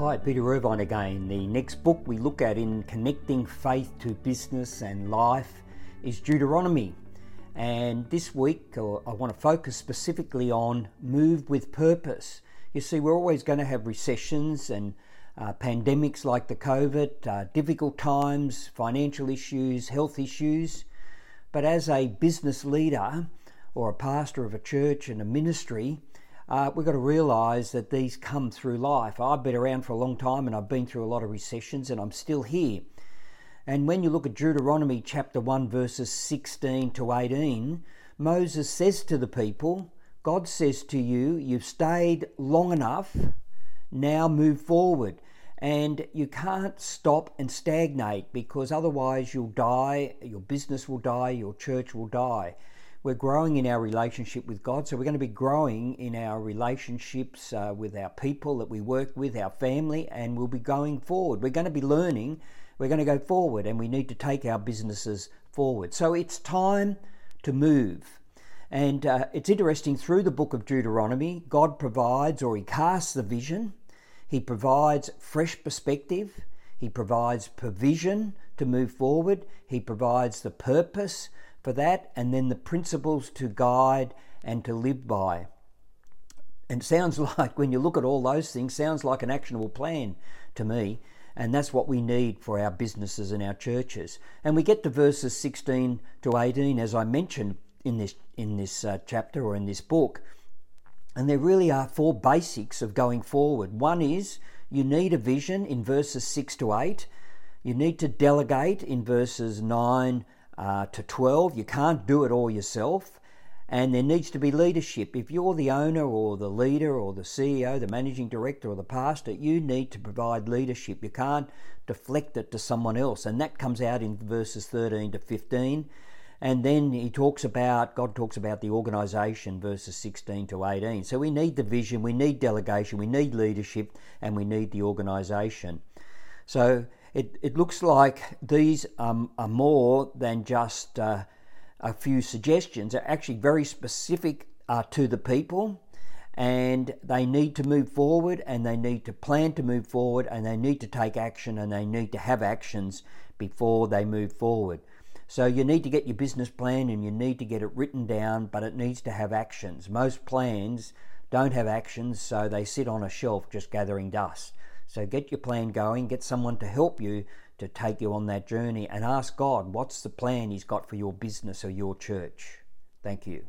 Hi, Peter Irvine again. The next book we look at in connecting faith to business and life is Deuteronomy. And this week uh, I want to focus specifically on move with purpose. You see, we're always going to have recessions and uh, pandemics like the COVID, uh, difficult times, financial issues, health issues. But as a business leader or a pastor of a church and a ministry, uh, we've got to realise that these come through life. I've been around for a long time and I've been through a lot of recessions and I'm still here. And when you look at Deuteronomy chapter 1, verses 16 to 18, Moses says to the people, God says to you, You've stayed long enough, now move forward. And you can't stop and stagnate because otherwise you'll die, your business will die, your church will die we're growing in our relationship with God. So we're going to be growing in our relationships uh, with our people that we work with, our family, and we'll be going forward. We're going to be learning. We're going to go forward, and we need to take our businesses forward. So it's time to move. And uh, it's interesting through the book of Deuteronomy, God provides or He casts the vision, He provides fresh perspective, He provides provision to move forward, He provides the purpose for that, and then the principles to guide and to live by. And sounds like, when you look at all those things, sounds like an actionable plan to me. And that's what we need for our businesses and our churches. And we get to verses 16 to 18, as I mentioned in this, in this uh, chapter or in this book. And there really are four basics of going forward. One is you need a vision in verses 6 to 8. You need to delegate in verses 9 uh, to 12. You can't do it all yourself. And there needs to be leadership. If you're the owner or the leader or the CEO, the managing director or the pastor, you need to provide leadership. You can't deflect it to someone else. And that comes out in verses 13 to 15. And then he talks about, God talks about the organisation, verses 16 to 18. So we need the vision, we need delegation, we need leadership, and we need the organisation. So it, it looks like these um, are more than just uh, a few suggestions. They're actually very specific uh, to the people and they need to move forward and they need to plan to move forward and they need to take action and they need to have actions before they move forward. So you need to get your business plan and you need to get it written down, but it needs to have actions. Most plans don't have actions, so they sit on a shelf just gathering dust. So get your plan going, get someone to help you to take you on that journey, and ask God what's the plan He's got for your business or your church. Thank you.